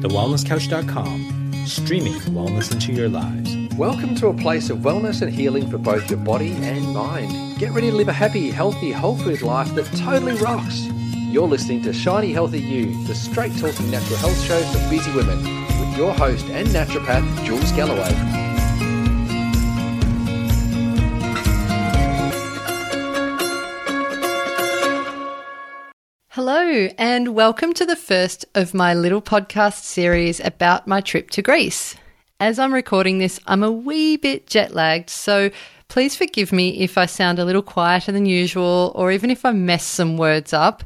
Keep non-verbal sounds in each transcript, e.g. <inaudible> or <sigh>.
thewellnesscouch.com, streaming wellness into your lives. Welcome to a place of wellness and healing for both your body and mind. Get ready to live a happy, healthy, whole food life that totally rocks. You're listening to Shiny Healthy You, the straight talking natural health show for busy women, with your host and naturopath, Jules Galloway. Hello, and welcome to the first of my little podcast series about my trip to Greece. As I'm recording this, I'm a wee bit jet lagged, so please forgive me if I sound a little quieter than usual or even if I mess some words up.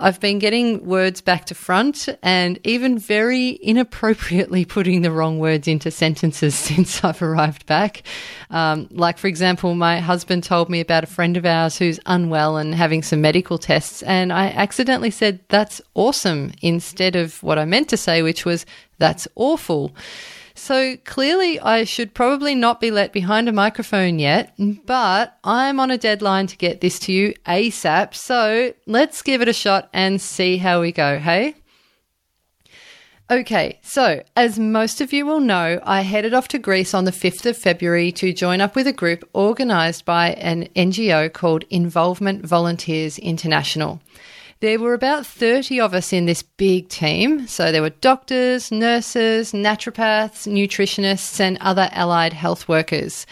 I've been getting words back to front and even very inappropriately <laughs> putting the wrong words into sentences <laughs> since I've arrived back. Um, like, for example, my husband told me about a friend of ours who's unwell and having some medical tests, and I accidentally said, That's awesome, instead of what I meant to say, which was, That's awful. So clearly, I should probably not be let behind a microphone yet, but I'm on a deadline to get this to you ASAP. So let's give it a shot and see how we go, hey? Okay, so as most of you will know, I headed off to Greece on the 5th of February to join up with a group organised by an NGO called Involvement Volunteers International. There were about 30 of us in this big team. So there were doctors, nurses, naturopaths, nutritionists, and other allied health workers.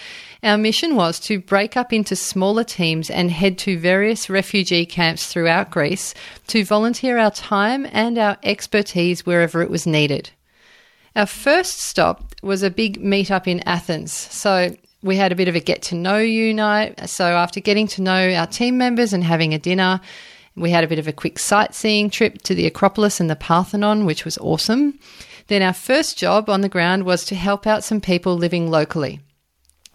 Our mission was to break up into smaller teams and head to various refugee camps throughout Greece to volunteer our time and our expertise wherever it was needed. Our first stop was a big meetup in Athens. So we had a bit of a get to know you night. So after getting to know our team members and having a dinner, we had a bit of a quick sightseeing trip to the Acropolis and the Parthenon, which was awesome. Then our first job on the ground was to help out some people living locally.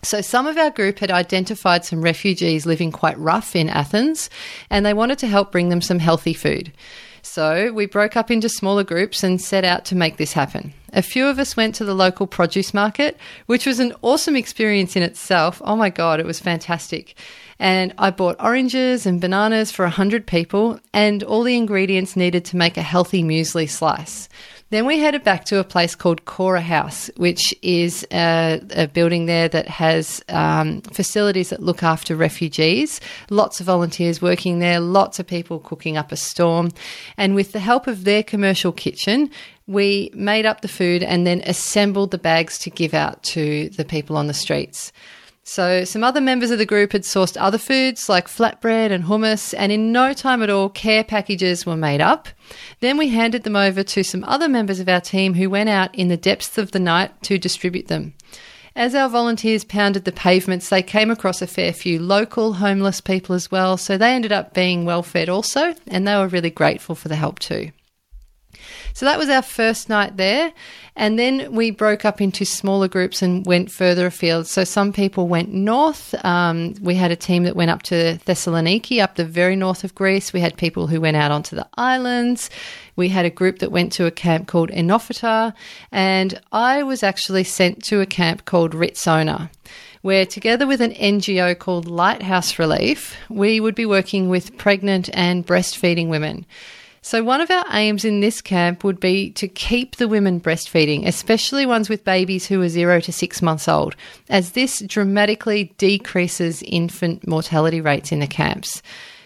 So, some of our group had identified some refugees living quite rough in Athens, and they wanted to help bring them some healthy food. So, we broke up into smaller groups and set out to make this happen. A few of us went to the local produce market, which was an awesome experience in itself. Oh my God, it was fantastic. And I bought oranges and bananas for 100 people and all the ingredients needed to make a healthy muesli slice. Then we headed back to a place called Cora House, which is a, a building there that has um, facilities that look after refugees. Lots of volunteers working there, lots of people cooking up a storm. And with the help of their commercial kitchen, we made up the food and then assembled the bags to give out to the people on the streets. So, some other members of the group had sourced other foods like flatbread and hummus, and in no time at all, care packages were made up. Then we handed them over to some other members of our team who went out in the depths of the night to distribute them. As our volunteers pounded the pavements, they came across a fair few local homeless people as well, so they ended up being well fed also, and they were really grateful for the help too. So that was our first night there. And then we broke up into smaller groups and went further afield. So some people went north. Um, we had a team that went up to Thessaloniki, up the very north of Greece. We had people who went out onto the islands. We had a group that went to a camp called Enophita. And I was actually sent to a camp called Ritsona where together with an NGO called Lighthouse Relief, we would be working with pregnant and breastfeeding women. So, one of our aims in this camp would be to keep the women breastfeeding, especially ones with babies who are zero to six months old, as this dramatically decreases infant mortality rates in the camps.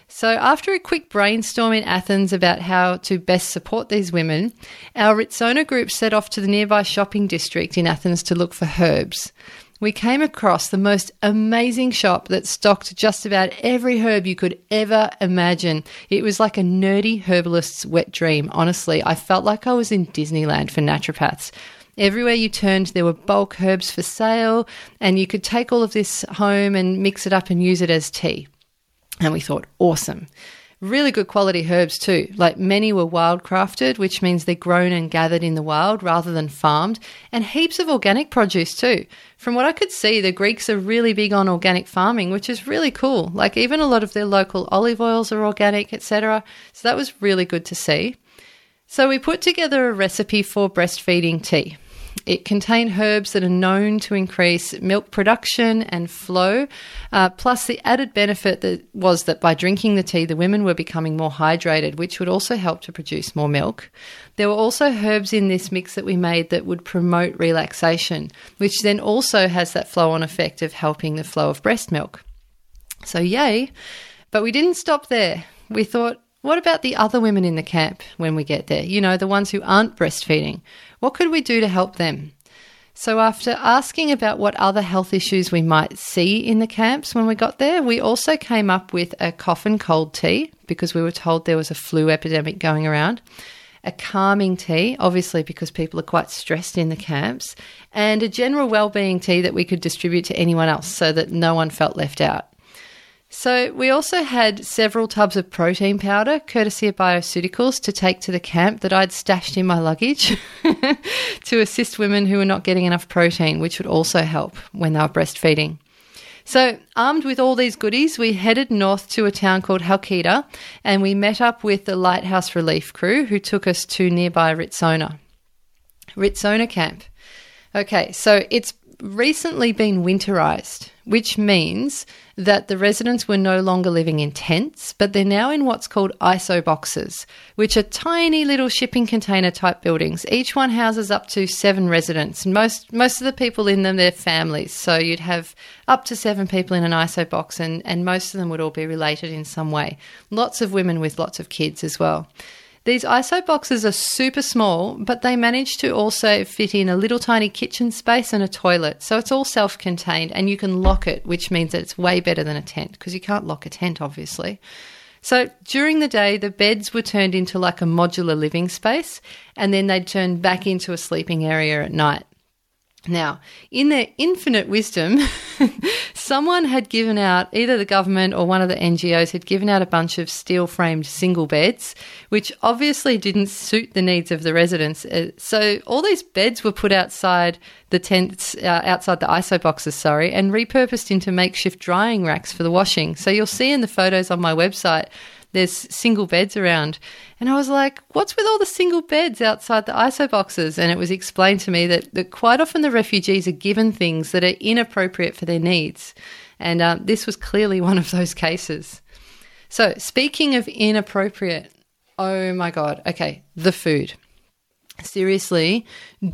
So, after a quick brainstorm in Athens about how to best support these women, our Ritsona group set off to the nearby shopping district in Athens to look for herbs we came across the most amazing shop that stocked just about every herb you could ever imagine. It was like a nerdy herbalist's wet dream. Honestly, I felt like I was in Disneyland for naturopaths. Everywhere you turned, there were bulk herbs for sale, and you could take all of this home and mix it up and use it as tea. And we thought, awesome. Really good quality herbs too. Like many were wildcrafted, which means they're grown and gathered in the wild rather than farmed, and heaps of organic produce too. From what I could see, the Greeks are really big on organic farming, which is really cool. Like even a lot of their local olive oils are organic, etc. So that was really good to see. So we put together a recipe for breastfeeding tea. It contained herbs that are known to increase milk production and flow. Uh, plus, the added benefit that was that by drinking the tea, the women were becoming more hydrated, which would also help to produce more milk. There were also herbs in this mix that we made that would promote relaxation, which then also has that flow on effect of helping the flow of breast milk. So, yay. But we didn't stop there. We thought, what about the other women in the camp when we get there? You know, the ones who aren't breastfeeding. What could we do to help them? So, after asking about what other health issues we might see in the camps when we got there, we also came up with a cough and cold tea because we were told there was a flu epidemic going around, a calming tea, obviously because people are quite stressed in the camps, and a general well-being tea that we could distribute to anyone else so that no one felt left out. So, we also had several tubs of protein powder, courtesy of Bioceuticals, to take to the camp that I'd stashed in my luggage <laughs> to assist women who were not getting enough protein, which would also help when they were breastfeeding. So, armed with all these goodies, we headed north to a town called Halkida and we met up with the Lighthouse Relief crew who took us to nearby Ritsona. Ritsona Camp. Okay, so it's recently been winterized, which means that the residents were no longer living in tents, but they're now in what's called ISO boxes, which are tiny little shipping container type buildings. Each one houses up to seven residents. Most most of the people in them they're families, so you'd have up to seven people in an ISO box, and and most of them would all be related in some way. Lots of women with lots of kids as well. These ISO boxes are super small, but they manage to also fit in a little tiny kitchen space and a toilet. So it's all self contained and you can lock it, which means that it's way better than a tent because you can't lock a tent, obviously. So during the day, the beds were turned into like a modular living space and then they'd turn back into a sleeping area at night. Now, in their infinite wisdom, <laughs> someone had given out, either the government or one of the NGOs had given out a bunch of steel framed single beds, which obviously didn't suit the needs of the residents. Uh, so all these beds were put outside the tents, uh, outside the ISO boxes, sorry, and repurposed into makeshift drying racks for the washing. So you'll see in the photos on my website there's single beds around. And I was like, what's with all the single beds outside the ISO boxes? And it was explained to me that, that quite often the refugees are given things that are inappropriate for their needs. And um, this was clearly <laughs> one of those cases. So, speaking of inappropriate, oh my God, okay, the food. Seriously,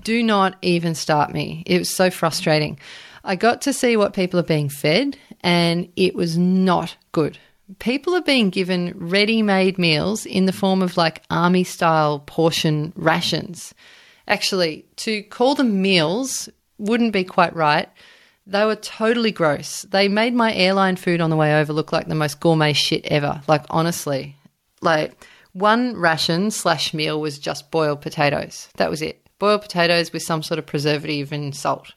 do not even start me. It was so frustrating. I got to see what people are being fed, and it was not good people are being given ready made meals in the form of like army style portion rations. Actually, to call them meals wouldn't be quite right. They were totally gross. They made my airline food on the way over look like the most gourmet shit ever. Like, honestly. Like, one ration slash meal was just boiled potatoes. That was it. Boiled potatoes with some sort of preservative and salt.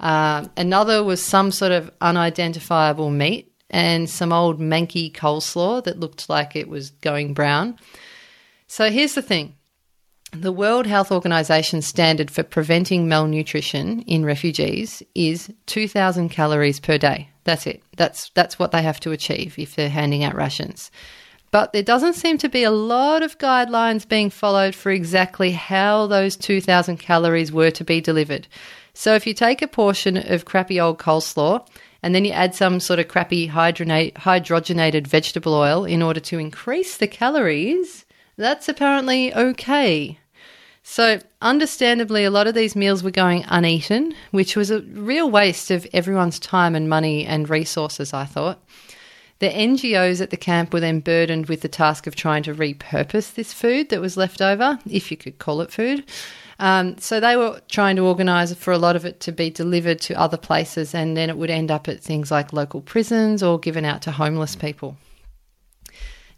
Uh, another was some sort of unidentifiable meat and some old manky coleslaw that looked like it was going brown. So here's the thing the World Health Organization standard for preventing malnutrition in refugees is 2,000 calories per day. That's it. That's, that's what they have to achieve if they're handing out rations. But there doesn't seem to be a lot of guidelines being followed for exactly how those 2,000 calories were to be delivered. So if you take a portion of crappy old coleslaw and then you add some sort of crappy hydrogenated vegetable oil in order to increase the calories, that's apparently okay. So, understandably, a lot of these meals were going uneaten, which was a real waste of everyone's time and money and resources, I thought. The NGOs at the camp were then burdened with the task of trying to repurpose this food that was left over, if you could call it food, um, so they were trying to organise for a lot of it to be delivered to other places, and then it would end up at things like local prisons or given out to homeless people.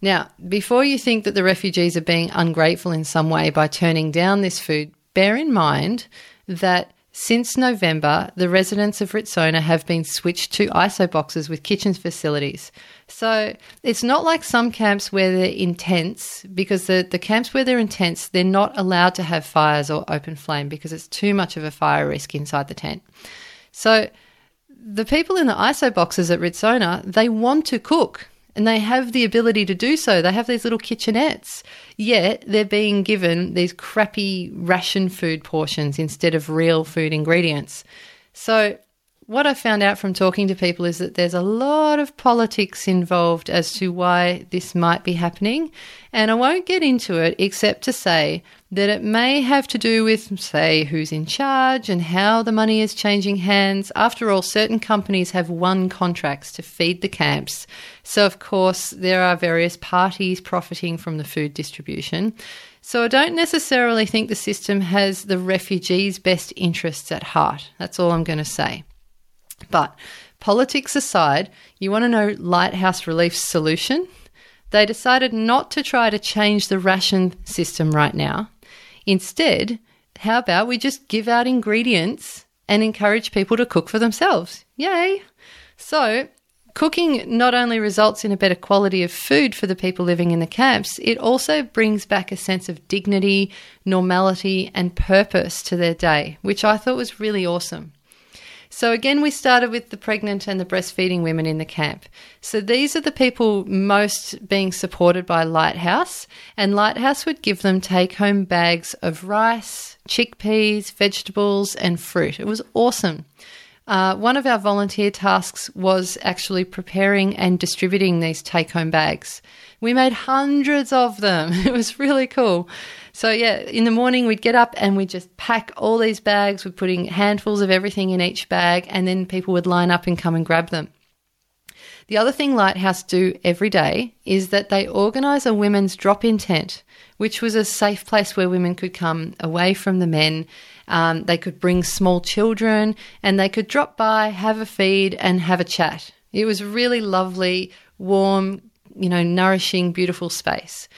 Now, before you think that the refugees are being ungrateful in some way by turning down this food, bear in mind that since November, the residents of Ritsona have been switched to ISO boxes with kitchen facilities. So it's not like some camps where they're in tents, because the, the camps where they're in tents, they're not allowed to have fires or open flame because it's too much of a fire risk inside the tent. So the people in the ISO boxes at Ritsona, they want to cook and they have the ability to do so. They have these little kitchenettes, yet they're being given these crappy ration food portions instead of real food ingredients. So what I found out from talking to people is that there's a lot of politics involved as to why this might be happening. And I won't get into it except to say that it may have to do with, say, who's in charge and how the money is changing hands. After all, certain companies have won contracts to feed the camps. So, of course, there are various parties profiting from the food distribution. So, I don't necessarily think the system has the refugees' best interests at heart. That's all I'm going to say. But politics aside, you want to know Lighthouse Relief's solution? They decided not to try to change the ration system right now. Instead, how about we just give out ingredients and encourage people to cook for themselves? Yay! So, cooking not only results in a better quality of food for the people living in the camps, it also brings back a sense of dignity, normality, and purpose to their day, which I thought was really awesome. So, again, we started with the pregnant and the breastfeeding women in the camp. So, these are the people most being supported by Lighthouse, and Lighthouse would give them take home bags of rice, chickpeas, vegetables, and fruit. It was awesome. Uh, one of our volunteer tasks was actually preparing and distributing these take home bags. We made hundreds of them. <laughs> It was really cool. So, yeah, in the morning we'd get up and we'd just pack all these bags. We're putting handfuls of everything in each bag, and then people would line up and come and grab them. The other thing Lighthouse do every day is that they organise a women's drop in tent, which was a safe place where women could come away from the men. Um, they could bring small children and they could drop by, have a feed, and have a chat. It was really lovely, warm, you know, nourishing, beautiful space.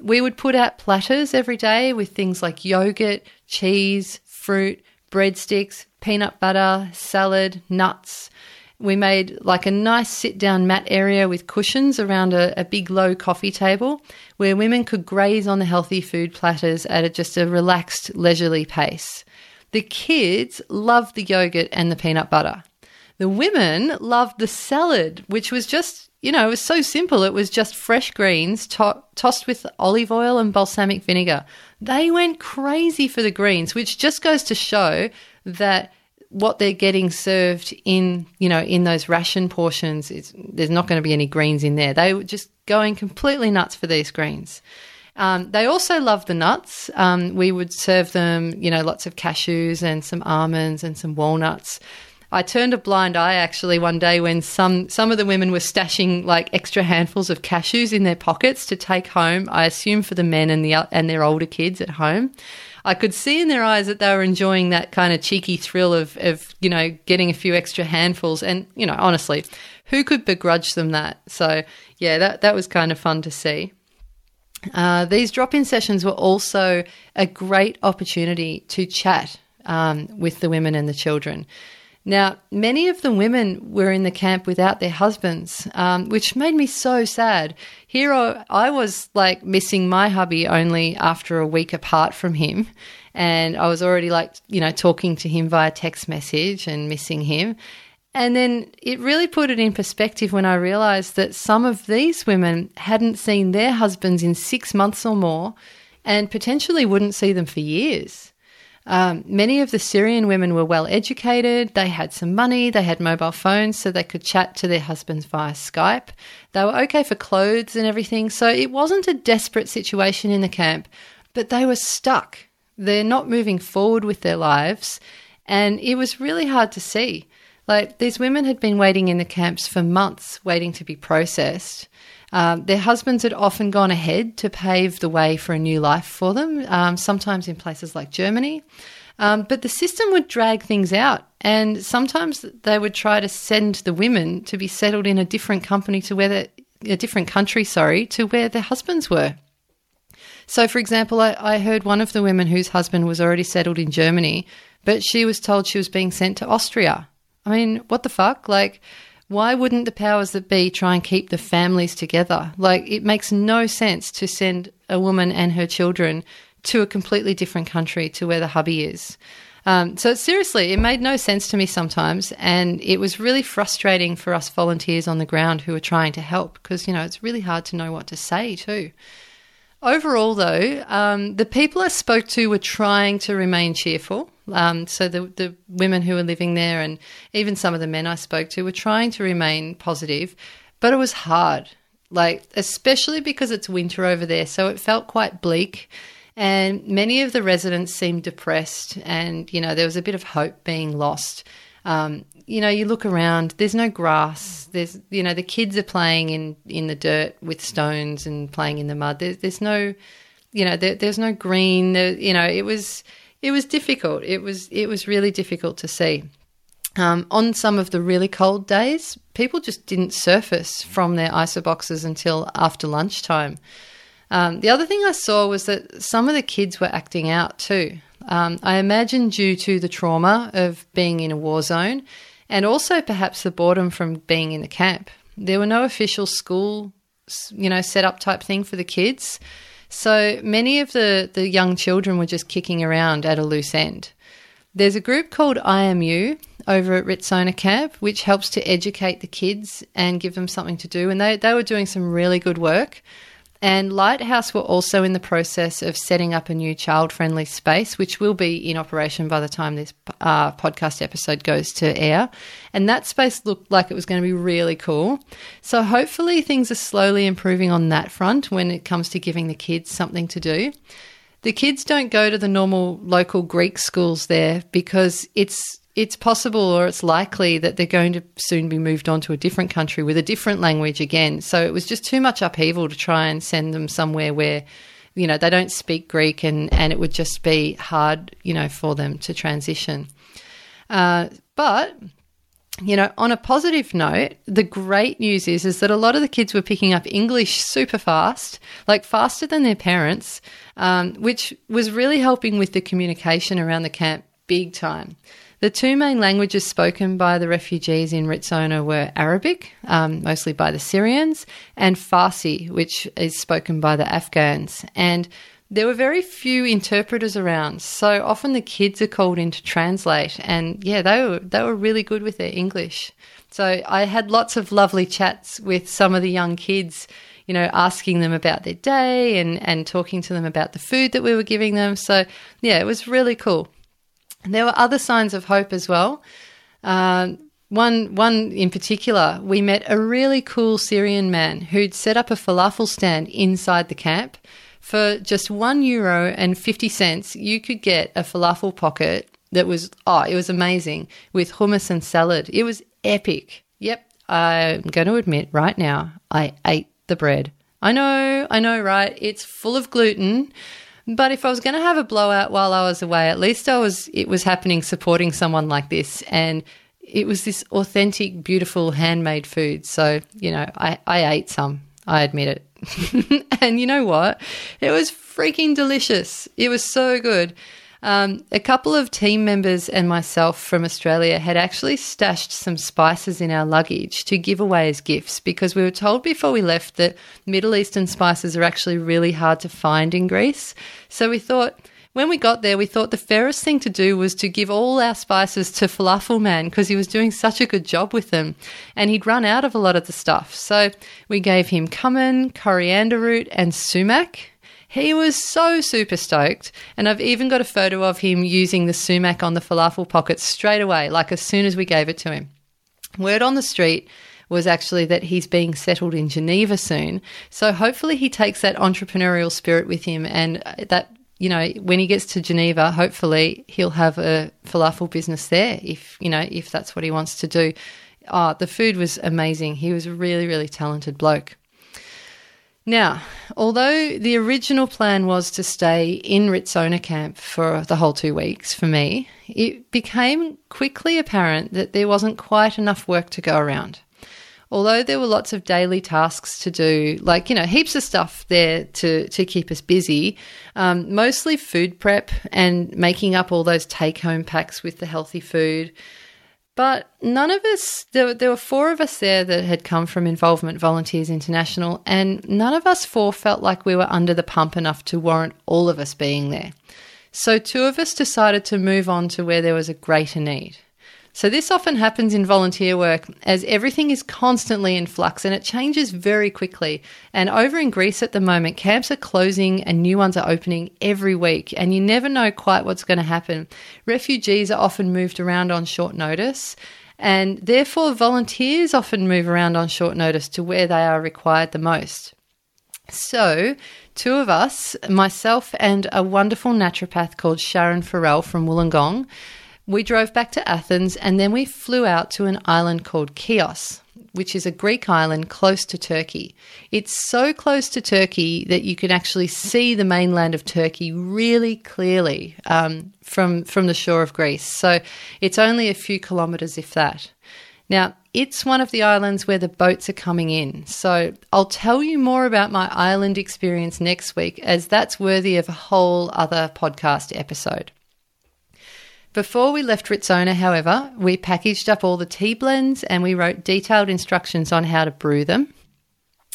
We would put out platters every day with things like yogurt, cheese, fruit, breadsticks, peanut butter, salad, nuts. We made like a nice sit down mat area with cushions around a, a, big low coffee table where women could graze on the healthy food platters at a, just a relaxed, leisurely pace. The kids loved the yogurt and the peanut butter. The women loved the salad, which was just you know, it was so simple. It was just fresh greens to- tossed with olive oil and balsamic vinegar. They went crazy for the greens, which just goes to show that what they're getting served in, you know, in those ration portions, there's not going to be any greens in there. They were just going completely nuts for these greens. Um, they also love the nuts. Um, we would serve them, you know, lots of cashews and some almonds and some walnuts. I turned a blind eye actually one day when some some of the women were stashing like extra handfuls of cashews in their pockets to take home. I assume for the men and the and their older kids at home. I could see in their eyes that they were enjoying that kind of cheeky thrill of of you know getting a few extra handfuls. And you know, honestly, who could begrudge them that? So yeah, that that was kind of fun to see. Uh, these drop in sessions were also a great opportunity to chat um, with the women and the children. Now, many of the women were in the camp without their husbands, um, which made me so sad. Here I was like missing my hubby only after a week apart from him. And I was already like, you know, talking to him via text message and missing him. And then it really put it in perspective when I realized that some of these women hadn't seen their husbands in six months or more and potentially wouldn't see them for years. Um, many of the Syrian women were well educated, they had some money, they had mobile phones so they could chat to their husbands via Skype. They were okay for clothes and everything, so it wasn't a desperate situation in the camp, but they were stuck. They're not moving forward with their lives, and it was really hard to see. Like, these women had been waiting in the camps for months, waiting to be processed. Um, their husbands had often gone ahead to pave the way for a new life for them, um, sometimes in places like Germany. Um, but the system would drag things out, and sometimes they would try to send the women to be settled in a different company to where a different country, sorry, to where their husbands were. So, for example, I, I heard one of the women whose husband was already settled in Germany, but she was told she was being sent to Austria. I mean, what the fuck? Like, why wouldn't the powers that be try and keep the families together? Like, it makes no sense to send a woman and her children to a completely different country to where the hubby is. Um, so seriously, it made no sense to me sometimes, and it was really frustrating for us volunteers on the ground who were trying to help because you know it's really hard to know what to say too. Overall, though, um, the people I spoke to were trying to remain cheerful. Um, so the the women who were living there, and even some of the men I spoke to, were trying to remain positive, but it was hard. Like especially because it's winter over there, so it felt quite bleak. And many of the residents seemed depressed, and you know there was a bit of hope being lost. Um, you know, you look around. There's no grass. There's you know the kids are playing in in the dirt with stones and playing in the mud. There's there's no, you know, there, there's no green. There, you know, it was it was difficult. It was it was really difficult to see. Um, on some of the really cold days, people just didn't surface from their ISO boxes until after lunchtime. Um, the other thing I saw was that some of the kids were acting out too. Um, I imagine due to the trauma of being in a war zone and also perhaps the boredom from being in the camp. There were no official school, you know, set up type thing for the kids. So many of the, the young children were just kicking around at a loose end. There's a group called I AM YOU over at Ritsona Camp, which helps to educate the kids and give them something to do. And they, they were doing some really good work. And Lighthouse were also in the process of setting up a new child friendly space, which will be in operation by the time this uh, podcast episode goes to air. And that space looked like it was going to be really cool. So hopefully things are slowly improving on that front when it comes to giving the kids something to do. The kids don't go to the normal local Greek schools there because it's it's possible or it's likely that they're going to soon be moved on to a different country with a different language again. So it was just too much upheaval to try and send them somewhere where, you know, they don't speak Greek and, and it would just be hard, you know, for them to transition. Uh, but you know, on a positive note, the great news is is that a lot of the kids were picking up English super fast, like faster than their parents, um, which was really helping with the communication around the camp big time. The two main languages spoken by the refugees in Ritsona were Arabic, um, mostly by the Syrians, and Farsi, which is spoken by the Afghans. And there were very few interpreters around, so often the kids are called in to translate. And yeah, they were they were really good with their English. So I had lots of lovely chats with some of the young kids you know, asking them about their day and, and talking to them about the food that we were giving them. So, yeah, it was really cool. There were other signs of hope as well. Uh, one, one in particular, we met a really cool Syrian man who'd set up a falafel stand inside the camp. For just one euro and 50 cents, you could get a falafel pocket that was, oh, it was amazing with hummus and salad. It was epic. Yep, I'm going to admit right now, I ate the bread. I know, I know, right? It's full of gluten, but if I was going to have a blowout while I was away, at least I was it was happening supporting someone like this and it was this authentic, beautiful handmade food. So, you know, I, I ate some. I admit it. <laughs> and you know what? It was freaking delicious. It was so good. Um, a couple of team members and myself from Australia had actually stashed some spices in our luggage to give away as gifts because we were told before we left that Middle Eastern spices are actually really hard to find in Greece. So we thought, when we got there, we thought the fairest thing to do was to give all our spices to Falafel Man because he was doing such a good job with them. And he'd run out of a lot of the stuff. So we gave him cumin, coriander root, and sumac. He was so super stoked. And I've even got a photo of him using the sumac on the falafel pocket straight away, like as soon as we gave it to him. Word on the street was actually that he's being settled in Geneva soon. So hopefully he takes that entrepreneurial spirit with him and uh, that you know, when he gets to Geneva, hopefully he'll have a falafel business there if, you know, if that's what he wants to do. Oh, the food was amazing. He was a really, really talented bloke. Now, although the original plan was to stay in Ritsona camp for the whole two weeks for me, it became quickly apparent that there wasn't quite enough work to go around. Although there were lots of daily tasks to do, like, you know, heaps of stuff there to, to keep us busy, um, mostly food prep and making up all those take home packs with the healthy food. But none of us, there, there were four of us there that had come from Involvement Volunteers International, and none of us four felt like we were under the pump enough to warrant all of us being there. So, two of us decided to move on to where there was a greater need. So, this often happens in volunteer work as everything is constantly in flux and it changes very quickly. And over in Greece at the moment, camps are closing and new ones are opening every week, and you never know quite what's going to happen. Refugees are often moved around on short notice, and therefore, volunteers often move around on short notice to where they are required the most. So, two of us, myself and a wonderful naturopath called Sharon Farrell from Wollongong, we drove back to Athens and then we flew out to an island called Chios, which is a Greek island close to Turkey. It's so close to Turkey that you can actually see the mainland of Turkey really clearly um, from, from the shore of Greece. So it's only a few kilometres, if that. Now, it's one of the islands where the boats are coming in. So I'll tell you more about my island experience next week, as that's worthy of a whole other podcast episode. Before we left Ritsona, however, we packaged up all the tea blends and we wrote detailed instructions on how to brew them.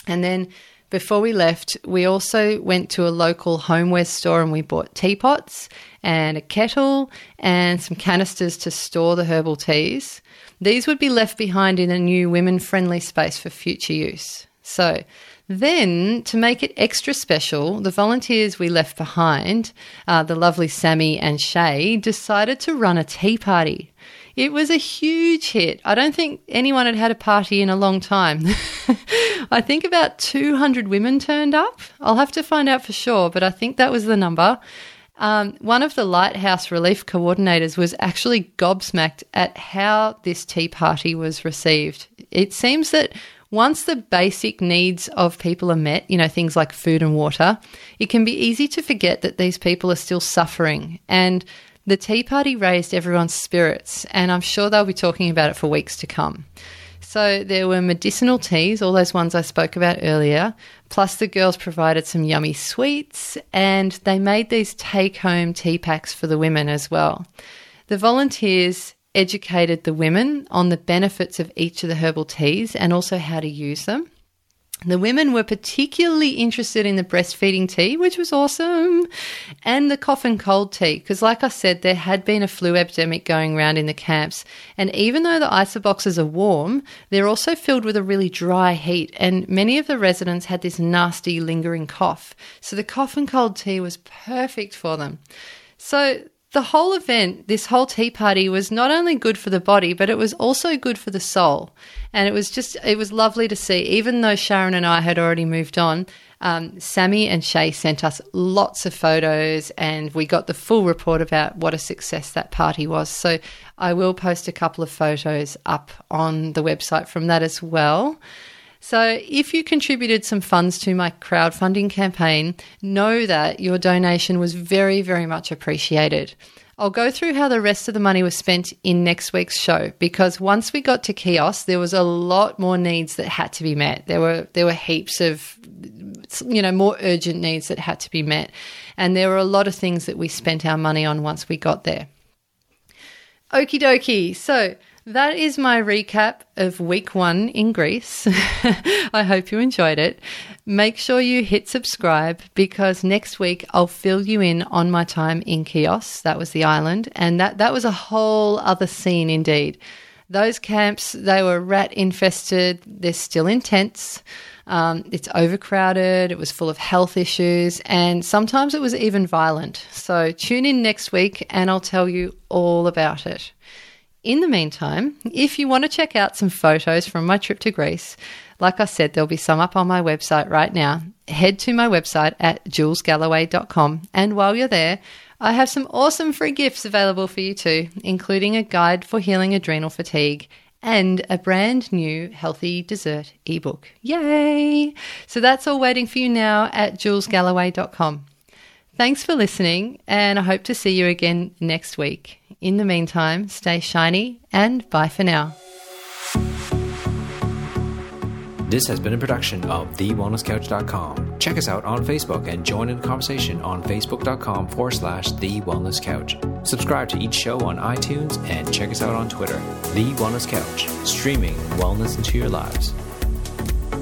And then before we left, we also went to a local homeware store and we bought teapots and a kettle and some canisters to store the herbal teas. These would be left behind in a new women friendly space for future use. So, then, to make it extra special, the volunteers we left behind, uh, the lovely Sammy and Shay, decided to run a tea party. It was a huge hit. I don't think anyone had had a party in a long time. <laughs> I think about 200 women turned up. I'll have to find out for sure, but I think that was the number. Um, one of the Lighthouse Relief coordinators was actually gobsmacked at how this tea party was received. It seems that once the basic needs of people are met, you know, things like food and water, it can be easy to forget that these people are still suffering. And the Tea Party raised everyone's spirits, and I'm sure they'll be talking about it for weeks to come. So there were medicinal teas, all those ones I spoke about earlier, plus the girls provided some yummy sweets, and they made these take home tea packs for the women as well. The volunteers educated the women on the benefits of each of the herbal teas and also how to use them. The women were particularly interested in the breastfeeding tea, which was awesome, and the cough and cold tea, because, like I said, there had been a flu epidemic going around in the camps. And even though the ISO boxes are warm, they're also filled with a really dry heat, and many of the residents had this nasty, lingering cough. So the cough and cold tea was perfect for them. So the whole event, this whole tea party, was not only good for the body, but it was also good for the soul. And it was just, it was lovely to see. Even though Sharon and I had already moved on, um, Sammy and Shay sent us lots of photos and we got the full report about what a success that party was. So I will post a couple of photos up on the website from that as well. So, if you contributed some funds to my crowdfunding campaign, know that your donation was very, very much appreciated. I'll go through how the rest of the money was spent in next week's show because once we got to Chios, there was a lot more needs that had to be met. There were there were heaps of you know more urgent needs that had to be met, and there were a lot of things that we spent our money on once we got there. Okie dokie. So that is my recap of week one in Greece. <laughs> I hope you enjoyed it. Make sure you hit subscribe because next week I'll fill you in on my time in Chios. That was the island, and that, that was a whole other scene indeed. Those camps, they were rat infested, they're still in tents. Um, it's overcrowded, it was full of health issues, and sometimes it was even violent. So tune in next week and I'll tell you all about it. In the meantime, if you want to check out some photos from my trip to Greece, like I said, there'll be some up on my website right now. Head to my website at julesgalloway.com. And while you're there, I have some awesome free gifts available for you too, including a guide for healing adrenal fatigue and a brand new healthy dessert ebook. Yay! So that's all waiting for you now at julesgalloway.com. Thanks for listening, and I hope to see you again next week. In the meantime, stay shiny and bye for now. This has been a production of TheWellnessCouch.com. Check us out on Facebook and join in the conversation on Facebook.com forward slash The Wellness Couch. Subscribe to each show on iTunes and check us out on Twitter. The Wellness Couch, streaming wellness into your lives.